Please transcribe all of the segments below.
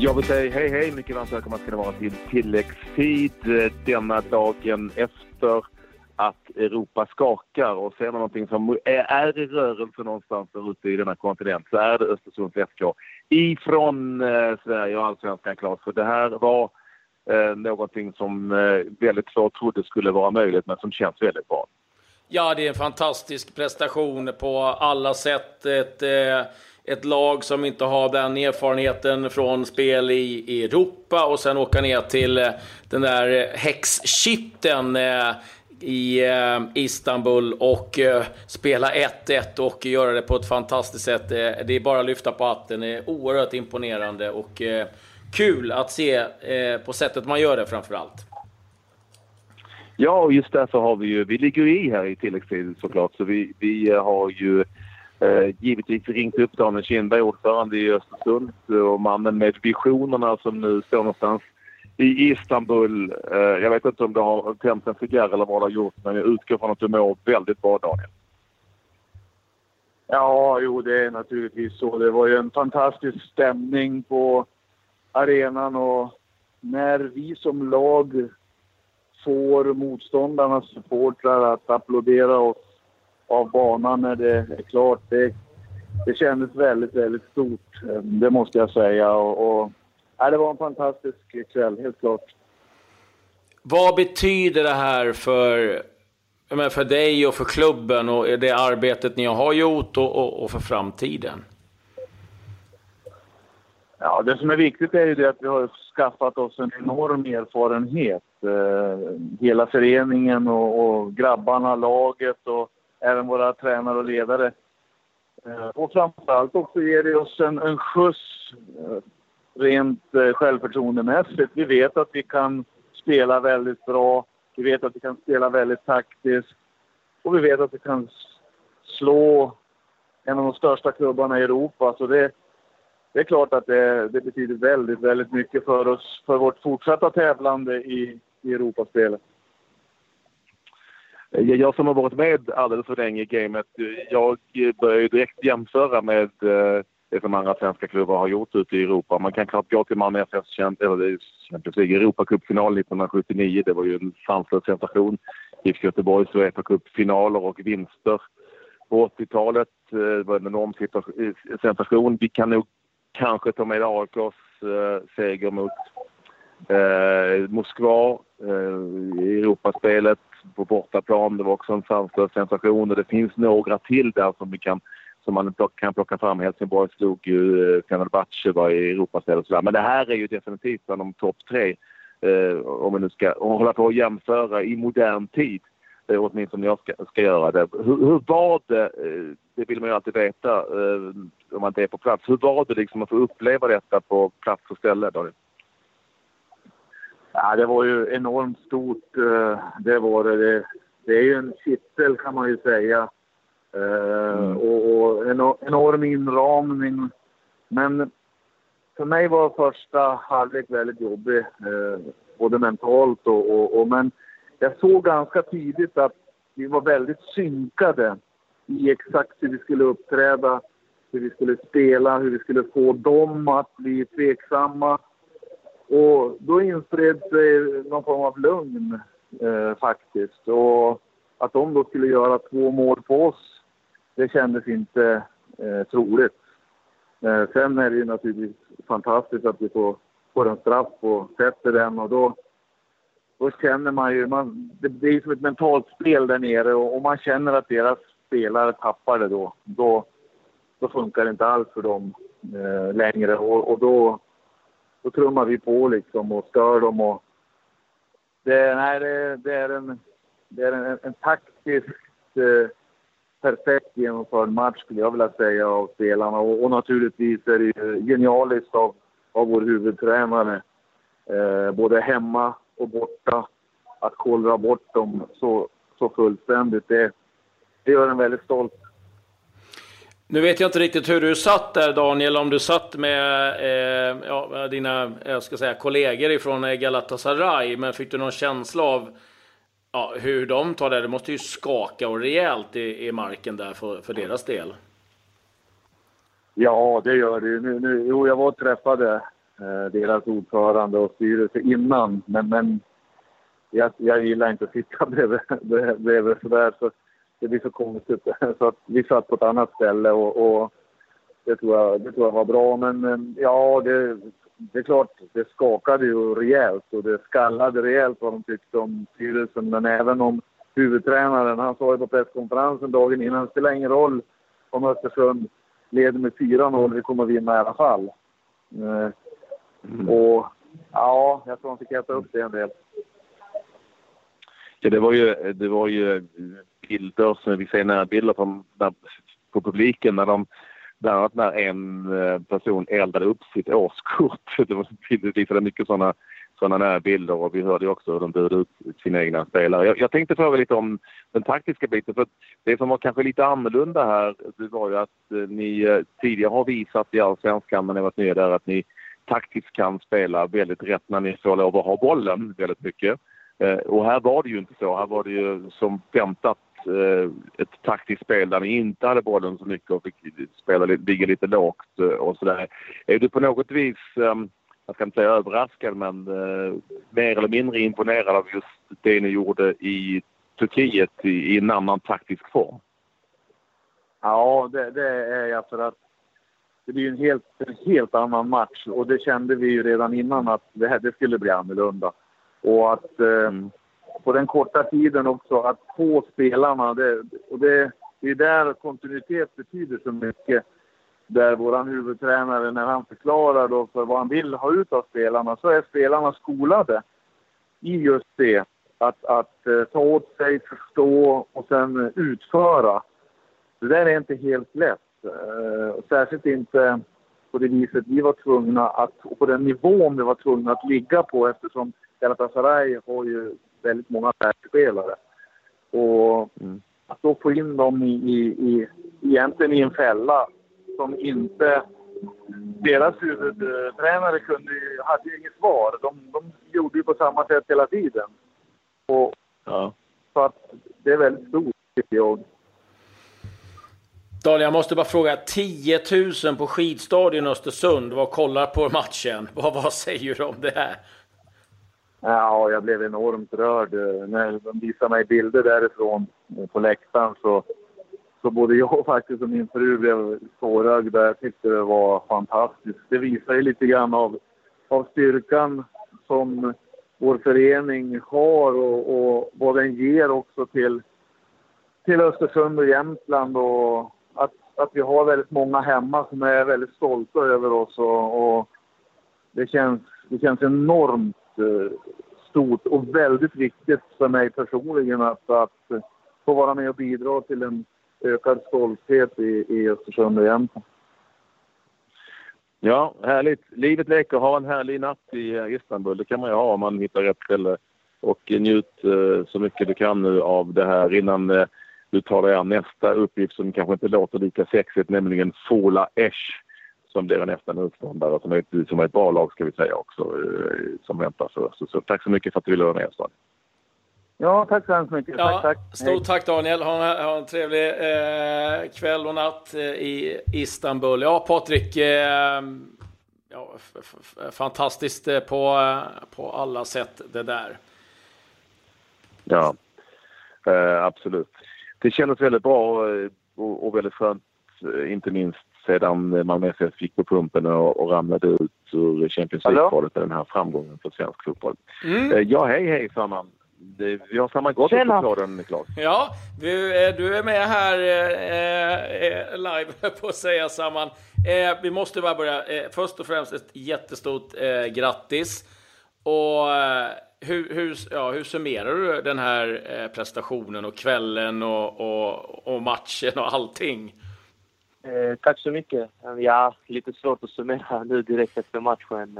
Jag vill säga hej hej, mycket varmt välkomna ska det vara till tilläggstid eh, denna dagen efter att Europa skakar och ser man någonting som är i rörelse någonstans där ute i denna kontinent så är det Östersunds FK ifrån eh, Sverige och allsvenskan klart. För det här var eh, någonting som eh, väldigt få trodde skulle vara möjligt men som känns väldigt bra. Ja, det är en fantastisk prestation på alla sätt. Ett, eh, ett lag som inte har den erfarenheten från spel i Europa och sen åka ner till eh, den där häxkitten eh, i eh, Istanbul och spela 1-1 och göra det på ett fantastiskt sätt. Det är bara att lyfta på hatten. Det är oerhört imponerande och kul att se på sättet man gör det framför allt. Ja, och just därför har vi ju, vi ligger ju i här i tilläggstid såklart, så vi, vi har ju Eh, givetvis ringt upp Daniel Kindberg, ordförande i Östersund eh, och mannen med visionerna som nu står någonstans i Istanbul. Eh, jag vet inte om det har tänt en cigarr eller vad det har gjort men jag utgår från att du mår väldigt bra Daniel. Ja, jo det är naturligtvis så. Det var ju en fantastisk stämning på arenan och när vi som lag får motståndarnas supportrar att applådera oss av banan när det är klart. Det, det kändes väldigt, väldigt stort. Eh, det måste jag säga. Och, och ja, det var en fantastisk kväll, helt klart. Vad betyder det här för, för dig och för klubben och det arbetet ni har gjort och, och, och för framtiden? Ja, det som är viktigt är ju det att vi har skaffat oss en enorm erfarenhet. Eh, hela föreningen och, och grabbarna, laget och även våra tränare och ledare. Eh, och framförallt också ger det oss en, en skjuts eh, rent eh, självförtroendemässigt. Vi vet att vi kan spela väldigt bra. Vi vet att vi kan spela väldigt taktiskt. Och vi vet att vi kan slå en av de största klubbarna i Europa. Så det, det är klart att det, det, betyder väldigt, väldigt mycket för oss, för vårt fortsatta tävlande i, i Europaspelet. Eh, jag som har varit med alldeles för länge i gamet, eh, jag eh, börjar direkt jämföra med det som andra svenska klubbar har gjort ute i Europa. Man kan knappt gå till Malmö FFs Champions League Europacupfinal 1979. Det var ju en sanslös sensation. IFK Göteborgs Uefa Cup-finaler och vinster. På 80-talet det var en enorm sensation. Vi kan nog kanske ta med AIKs seger mot eh, Moskva eh, i Europaspelet på bortaplan. Det var också en sanslös sensation och det finns några till där som vi kan som man kan plocka fram. Helsingborg slog ju eh, Fenerbahce var i Europaspel och sådär. Men det här är ju definitivt bland de topp tre. Eh, om vi nu ska hålla på och jämföra i modern tid. Eh, åtminstone jag ska, ska göra det. Hur, hur var det, eh, det vill man ju alltid veta eh, om man inte är på plats. Hur var det liksom att få uppleva detta på plats och ställe? Daniel? Ja, det var ju enormt stort. Eh, det var det. Det är ju en kittel kan man ju säga. Eh, mm. Och, en enorm inramning. Men för mig var första halvlek väldigt jobbig. Eh, både mentalt och, och, och, Men jag såg ganska tidigt att vi var väldigt synkade i exakt hur vi skulle uppträda, hur vi skulle spela, hur vi skulle få dem att bli tveksamma. Och då inspred sig någon form av lugn eh, faktiskt. Och att de då skulle göra två mål på oss, det kändes inte eh, troligt. Eh, sen är det ju naturligtvis fantastiskt att vi får, får en straff och sätter den och då, då känner man ju, man, det, det är som ett mentalt spel där nere och, och man känner att deras spelare tappar det då. Då, då funkar det inte alls för dem eh, längre och, och då då trummar vi på liksom och stör dem. Och det, nej, det, det är en, det är en, en taktiskt eh, perfekt genomförd match skulle jag vilja säga av spelarna. Och, och naturligtvis är det genialiskt av, av vår huvudtränare. Eh, både hemma och borta. Att kollra bort dem så, så fullständigt. Det, det gör en väldigt stolt. Nu vet jag inte riktigt hur du satt där Daniel, om du satt med eh, ja, dina eh, jag ska säga, kollegor ifrån eh, Galatasaray, men fick du någon känsla av ja, hur de tar det? Det måste ju skaka och rejält i, i marken där för, för deras del. Ja, det gör det nu, nu, Jo, jag var och träffade eh, deras ordförande och styrelse innan. Men, men jag, jag gillar inte att sitta bredvid, bredvid sådär. Så det blir så konstigt. Så att vi satt på ett annat ställe och, och det, tror jag, det tror jag var bra. Men ja, det, det är klart, det skakade ju rejält och det skallade rejält vad de tyckte om styrelsen. Men även om huvudtränaren, han sa ju på presskonferensen dagen innan, det spelar ingen roll om Östersund leder med 4-0, vi kommer vinna i alla fall. Eh, mm. Och ja, jag tror han fick äta upp det en del. Ja, det var ju, det var ju bilder, som vi ser närbilder på, på publiken när de bland annat när en eh, person eldade upp sitt årskort. Det visade mycket sådana sådana närbilder och vi hörde också hur de bjöd ut sina egna spelare. Jag, jag tänkte fråga lite om den taktiska biten. För det som var kanske lite annorlunda här det var ju att eh, ni eh, tidigare har visat i Allsvenskan när ni varit nya där att ni taktiskt kan spela väldigt rätt när ni får lov att ha bollen väldigt mycket. Och här var det ju inte så. Här var det ju som väntat ett taktiskt spel där ni inte hade bollen så mycket och fick spela, ligga lite lågt och sådär. Är du på något vis ehm, jag ska inte säga överraskad, men eh, mer eller mindre imponerad av just det ni gjorde i Turkiet i, i en annan taktisk form. Ja, det, det är jag för att det blir en helt, en helt annan match och det kände vi ju redan innan att det, här, det skulle bli annorlunda. Och att eh, mm på den korta tiden också att få spelarna, det, och det, det är där kontinuitet betyder så mycket där vår huvudtränare, när han förklarar då för vad han vill ha ut av spelarna, så är spelarna skolade i just det. Att, att eh, ta åt sig, förstå och sen utföra. Det där är inte helt lätt. Eh, särskilt inte på det viset vi var tvungna att, och på den nivån vi var tvungna att ligga på eftersom Galatasaray har ju väldigt många världsspelare. Och mm. att då få in dem i, i, i, egentligen i en fälla som inte... Deras huvudtränare kunde hade ju inget svar. De, de gjorde ju på samma sätt hela tiden. Och, ja. Så att det är väldigt stort, tycker jag. Daniel, jag måste bara fråga. 10 000 på skidstadion i Östersund var kollar på matchen. Vad, vad säger du om det här? Ja, jag blev enormt rörd. När de visade mig bilder därifrån eh, på läktaren så så både jag faktiskt och min fru blev tårögda. Jag tyckte det var fantastiskt. Det visar ju lite grann av, av styrkan som vår förening har och, och vad den ger också till, till Östersund och Jämtland. Och att, att vi har väldigt många hemma som är väldigt stolta över oss. Och, och det, känns, det känns enormt Eh, stort och väldigt viktigt för mig personligen att, att få vara med och bidra till en ökad stolthet i, i Östersund och Jämtland. Ja, härligt. Livet leker. Ha en härlig natt i eh, Istanbul. Det kan man ju ha om man hittar rätt ställe. Och njut eh, så mycket du kan nu av det här innan eh, du tar dig an nästa uppgift som kanske inte låter lika sexigt, nämligen Fola Esch som blir en nästa motståndare som är, som är ett bra lag ska vi säga också som väntar för oss. Så tack så mycket för att du ville vara med oss. Ja, tack så hemskt mycket. Ja, tack, tack. Stort tack Daniel. Ha en, ha en trevlig eh, kväll och natt eh, i Istanbul. Ja, Patrik. Eh, ja, fantastiskt eh, på, på alla sätt det där. Ja, eh, absolut. Det kändes väldigt bra eh, och, och väldigt skönt, inte minst sedan Malmö FF fick på pumpen och, och ramlade ut ur Champions League-kvalet med den här framgången för svensk fotboll. Mm. Ja, hej hej Samman det, vi har samma gott på chokladen, Niklas. Ja, du, eh, du är med här eh, eh live på att säga samman. Eh, vi måste bara börja. Eh, först och främst ett jättestort eh, grattis. Och hur, hur, ja, hur summerar du den här prestationen och kvällen och, och, och matchen och allting? Tack så mycket. Ja, lite svårt att summera nu direkt efter matchen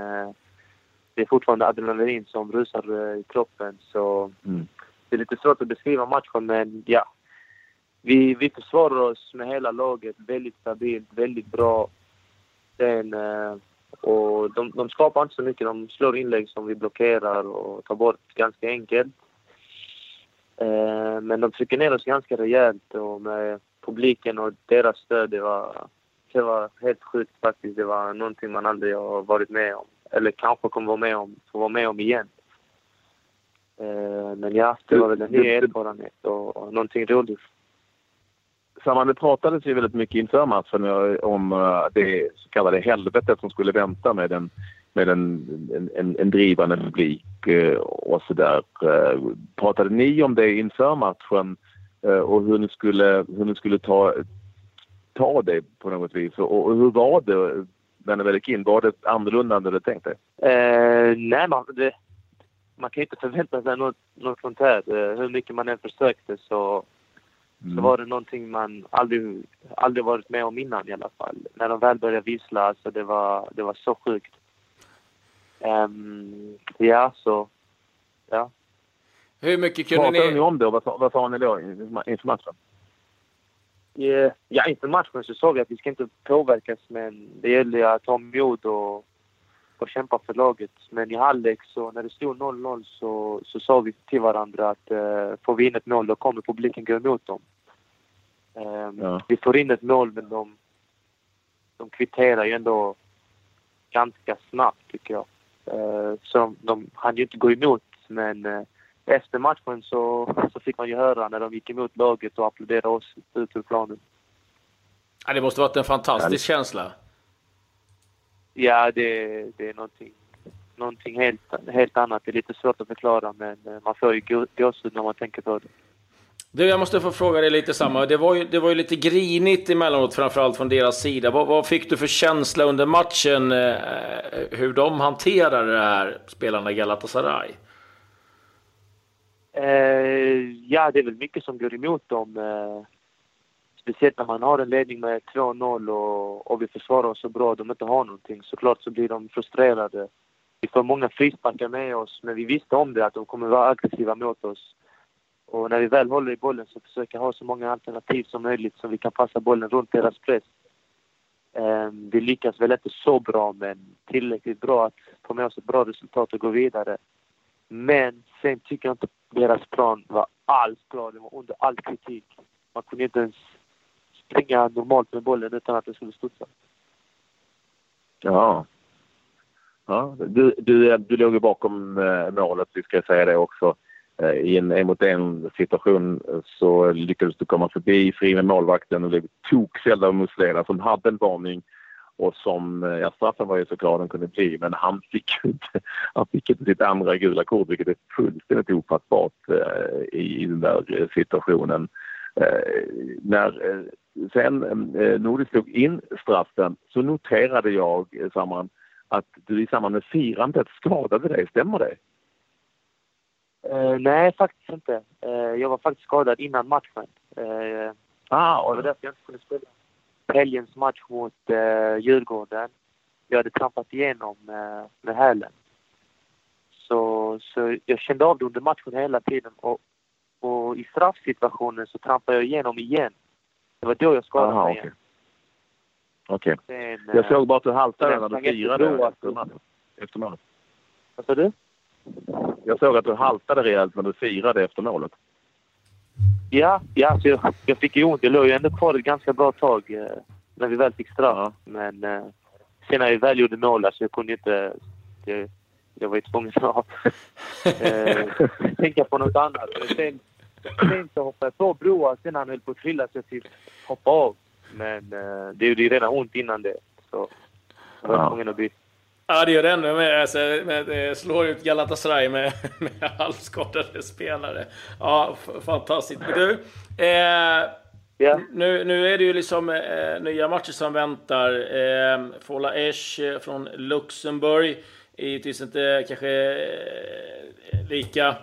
det är fortfarande adrenalin som rusar eh, i kroppen. Så mm. det är lite svårt att beskriva matchen, men ja. Vi, vi försvarar oss med hela laget väldigt stabilt, väldigt bra. Sen, eh, och de, de skapar inte så mycket. De slår inlägg som vi blockerar och tar bort ganska enkelt. Eh, men de trycker ner oss ganska rejält och med publiken och deras stöd, det var, det var helt sjukt faktiskt. Det var någonting man aldrig har varit med om. eller kanske kommer vara med om, få vara med om igen. Eh, men ja, det var väl en ny erfarenhet och, och någonting roligt. Samman, det pratades ju väldigt mycket inför matchen om eh, det så kallade helvetet som skulle vänta med en, med en, en, en drivande publik eh, och sådär. Pratade ni om det inför matchen och hur ni skulle, hur ni skulle ta, ta det på något vis? Och hur var det när ni väl gick in? Var det annorlunda än du hade tänkt dig? Eh, nej, man, det, man kan inte förvänta sig något, något sånt här. Eh, hur mycket man än försökte så, mm. så var det någonting man aldrig, aldrig varit med om innan i alla fall. När de väl började vissla, alltså det var, det var så sjukt. Um, ja, så... Ja. Hur mycket kunde ni... Pratade ni om det och vad, vad sa ni då inför matchen? Ja, inför matchen så sa vi att vi ska inte påverkas men det gäller att ha mod och och kämpa för laget. Men i halvlek så när det stod 0-0 så, så sa vi till varandra att eh, får vi in ett mål då kommer publiken gå emot dem. Eh, ja. Vi får in ett mål men de, de kvitterar ju ändå ganska snabbt tycker jag. Eh, så de, de hann ju inte gå emot men eh, efter matchen så, så fick man ju höra när de gick emot laget och applåderade oss ut ur planen. Ja, det måste varit en fantastisk ja. känsla. Ja, det, det är någonting, någonting helt, helt annat. Det är lite svårt att förklara, men eh, man får ju gåshud när man tänker på det. Du, jag måste få fråga dig lite samma. Det var ju, det var ju lite grinigt emellanåt, framförallt från deras sida. Vad, vad fick du för känsla under matchen, eh, hur de hanterade det här, spelarna i Galatasaray? Eh, ja, det är väl mycket som går emot dem. Eh, speciellt när man har en ledning med 2-0 och, och vi försvarar oss så bra och de inte har någonting. Såklart så blir de frustrerade. Vi får många frisparkar med oss, men vi visste om det, att de kommer vara aggressiva mot oss. Och när vi väl håller i bollen så försöker vi ha så många alternativ som möjligt så vi kan passa bollen runt deras press. Ehm, vi lyckas väl inte så bra, men tillräckligt bra att få med oss ett bra resultat och gå vidare. Men sen tycker jag inte deras plan var alls bra. Det var under all kritik. Man kunde inte ens springa normalt med bollen utan att den skulle studsa. Ja. ja. Du, du, du låg ju bakom eh, målet, vi ska säga det också. Eh, I en en mot en situation eh, så lyckades du komma förbi fri med målvakten och blev tokfälld av Muslera som hade en varning och som, eh, ja straffen var ju så klar den kunde bli men han fick inte, han fick inte sitt andra gula kort vilket är fullständigt ofattbart eh, i den där situationen. Eh, när eh, sen eh, Nordisk slog in straffen så noterade jag eh, Samman att du i samband med firandet skadade dig, stämmer det? Nej, faktiskt inte. Jag var faktiskt skadad innan matchen. Ah, det var därför jag inte kunde spela helgens match mot uh, Djurgården. Jag hade trampat igenom uh, med hälen. Så, så jag kände av det under matchen hela tiden och och i straffsituationen så trampade jag igenom igen. Det var då jag skadade Aha, mig igen. Okej. Okay. Jag såg bara att du haltade när du firade efter målet. Vad sa du? Jag såg att du haltade rejält när du firade efter målet. Ja, ja så jag, jag fick ju ont. Jag låg ju ändå kvar ett ganska bra tag eh, när vi väl fick straff. Men eh, sen när jag väl gjorde mål så jag kunde inte... Jag, jag var ju tvungen att eh, tänka på något annat. Sen, sen så hoppade jag på Broa sen han höll på att trilla så jag typ hoppade av. Men eh, det gjorde ju redan ont innan det. Så jag var tvungen att byta. Ja, det gör det ännu mer. Alltså, med, slår ut Galatasaray med, med halvskadade spelare. Ja, fantastiskt. Men du, eh, yeah. nu, nu är det ju liksom eh, nya matcher som väntar. Eh, Fola Esch från Luxemburg är givetvis inte kanske eh, lika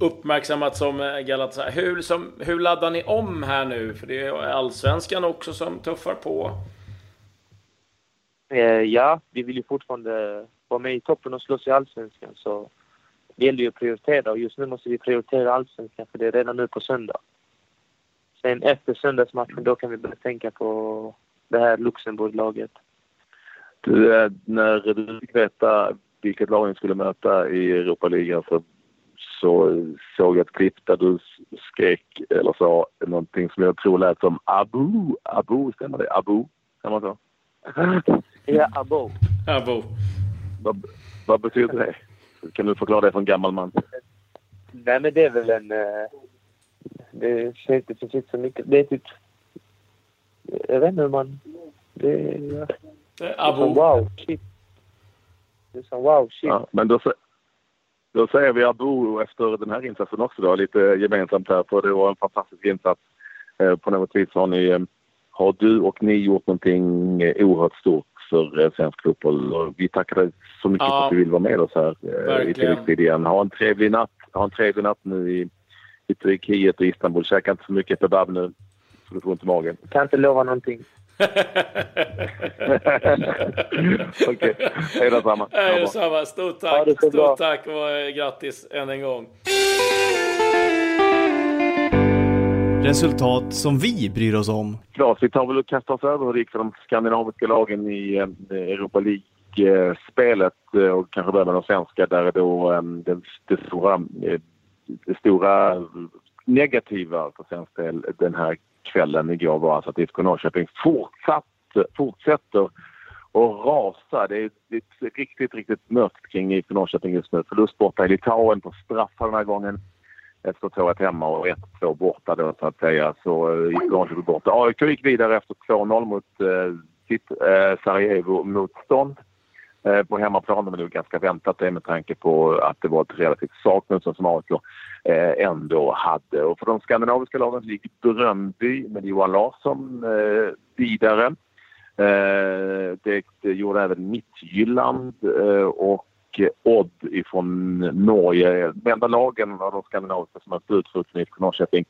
uppmärksammat som Galatasaray. Hur, som, hur laddar ni om här nu? För det är allsvenskan också som tuffar på. Eh, ja, vi vill ju fortfarande vara med i toppen och slåss i allsvenskan. Så det gäller ju att prioritera och just nu måste vi prioritera allsvenskan för det är redan nu på söndag. Sen efter söndagsmatchen då kan vi börja tänka på det här Luxemburg-laget. Du, eh, när du fick veta vilket lag ni skulle möta i Europaligan så, så såg jag ett klipp där du skrek eller sa någonting som jag tror lät som Abu. Abu, stämmer det? Abu? Kan man så? ja, Abu. Abu. vad, vad betyder det? Kan du förklara det för en gammal man? Nej, men det är väl en... Eh, det känns inte precis så mycket. Det är typ... Jag vet inte hur man... Det är... Det är som wow, shit. Det är som wow, shit. Ja, men då, då säger vi abo efter den här insatsen också då, lite gemensamt här, för det var en fantastisk insats. Eh, på något vis har ni, eh, har du och ni gjort någonting oerhört stort för svensk fotboll. Vi tackar dig så mycket ja, för att du vill vara med oss här verkligen. i tilläggstid igen. Ha en trevlig natt ha en trevlig natt nu i, i Turkiet och Istanbul. Käka inte för mycket kebab nu, så du får ont i magen. Kan inte lova någonting. Okej, hej detsamma. Hej detsamma. Stort tack. Ja, Stort tack och grattis än en gång. Resultat som vi bryr oss om. Klart, vi tar väl och kastar oss över hur det gick för de skandinaviska lagen i eh, Europa League spelet eh, och kanske börja med de svenska där då ehm, det, det, stora, eh, det stora negativa för svensk del den här kvällen igår var alltså att IFK Norrköping fortsatt, fortsätter att rasa. Det är, det är riktigt, riktigt mörkt kring IFK Norrköping just nu. Förlust borta i Litauen på straffar den här gången efter 2-1 hemma och 1-2 borta då så att säga. Så eh, gick Norrköping borta. AIK gick vidare efter 2-0 mot eh, sitt eh, Sarajevo-motstånd. Eh, på hemmaplan. Men det var ganska väntat det med tanke på att det var ett relativt svagt motstånd som AIK eh, ändå hade. Och för de skandinaviska lagen gick Bröndby med Johan Larsson eh, vidare. Eh, det, det gjorde även Midtjylland eh, och Odd ifrån Norge. De enda lagen av de skandinaviska som har slutfört i Norrköping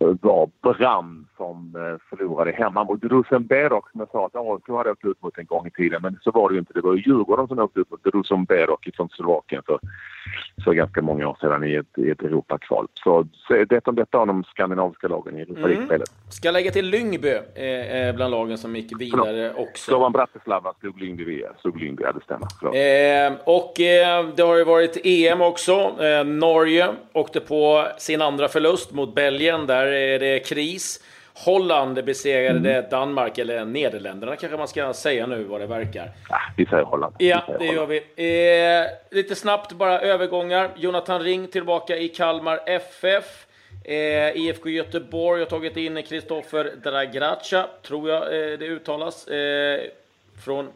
var Bram som eh, förlorade hemma mot Rosenberg som jag sa att AIK hade åkt ut mot en gång i tiden. Men så var det ju inte. Det var Djurgården som åkte ut mot Rosenberg från Slovakien för, för ganska många år sedan i ett, i ett Europakval. Så, det om detta om de skandinaviska lagen i Europa League-spelet. Mm. Ska lägga till Lyngby eh, bland lagen som gick vidare Förlåt. också. Slovan Bratislava slog Lyngby via. Slog Lyngby, ja det stämmer. Eh, och eh, det har ju varit EM också. Eh, Norge åkte på sin andra förlust mot Belgien. Där är det kris. Holland besegrade mm. Danmark, eller Nederländerna kanske man ska säga nu vad det verkar. Ja, vi säger Holland. Ja, det gör vi. Eh, lite snabbt bara övergångar. Jonathan Ring tillbaka i Kalmar FF. Eh, IFK Göteborg har tagit in Kristoffer Dragracha, tror jag eh, det uttalas, eh, från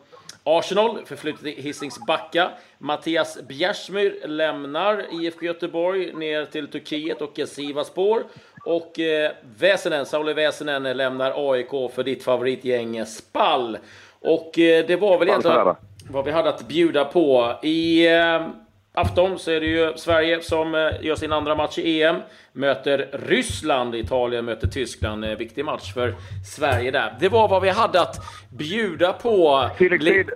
Arsenal, förflyttat till Hisings Backa. Mattias Bjärsmyr lämnar IFK Göteborg ner till Turkiet och Sivaspor. Och eh, Väsenen, Sauli Väsenen lämnar AIK för ditt favoritgäng Spall. Och eh, det var väl egentligen vad vi hade att bjuda på. I eh, afton så är det ju Sverige som eh, gör sin andra match i EM. Möter Ryssland, Italien möter Tyskland. Eh, viktig match för Sverige där. Det var vad vi hade att bjuda på. Tilläggstid,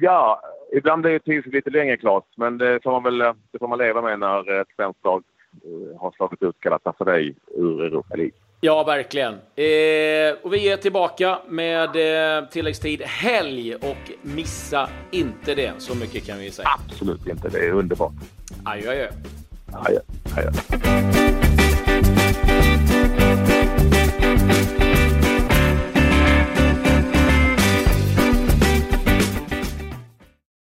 ja. Ibland är ju lite längre klart, men det får man väl det får man leva med när ett svenskt lag Eh, har slagit ut Galatasaray ur Europa League. Ja, verkligen. Eh, och vi är tillbaka med eh, tilläggstid helg och missa inte det. Så mycket kan vi säga. Absolut inte. Det är underbart. Adjö, adjö. Adjö, adjö.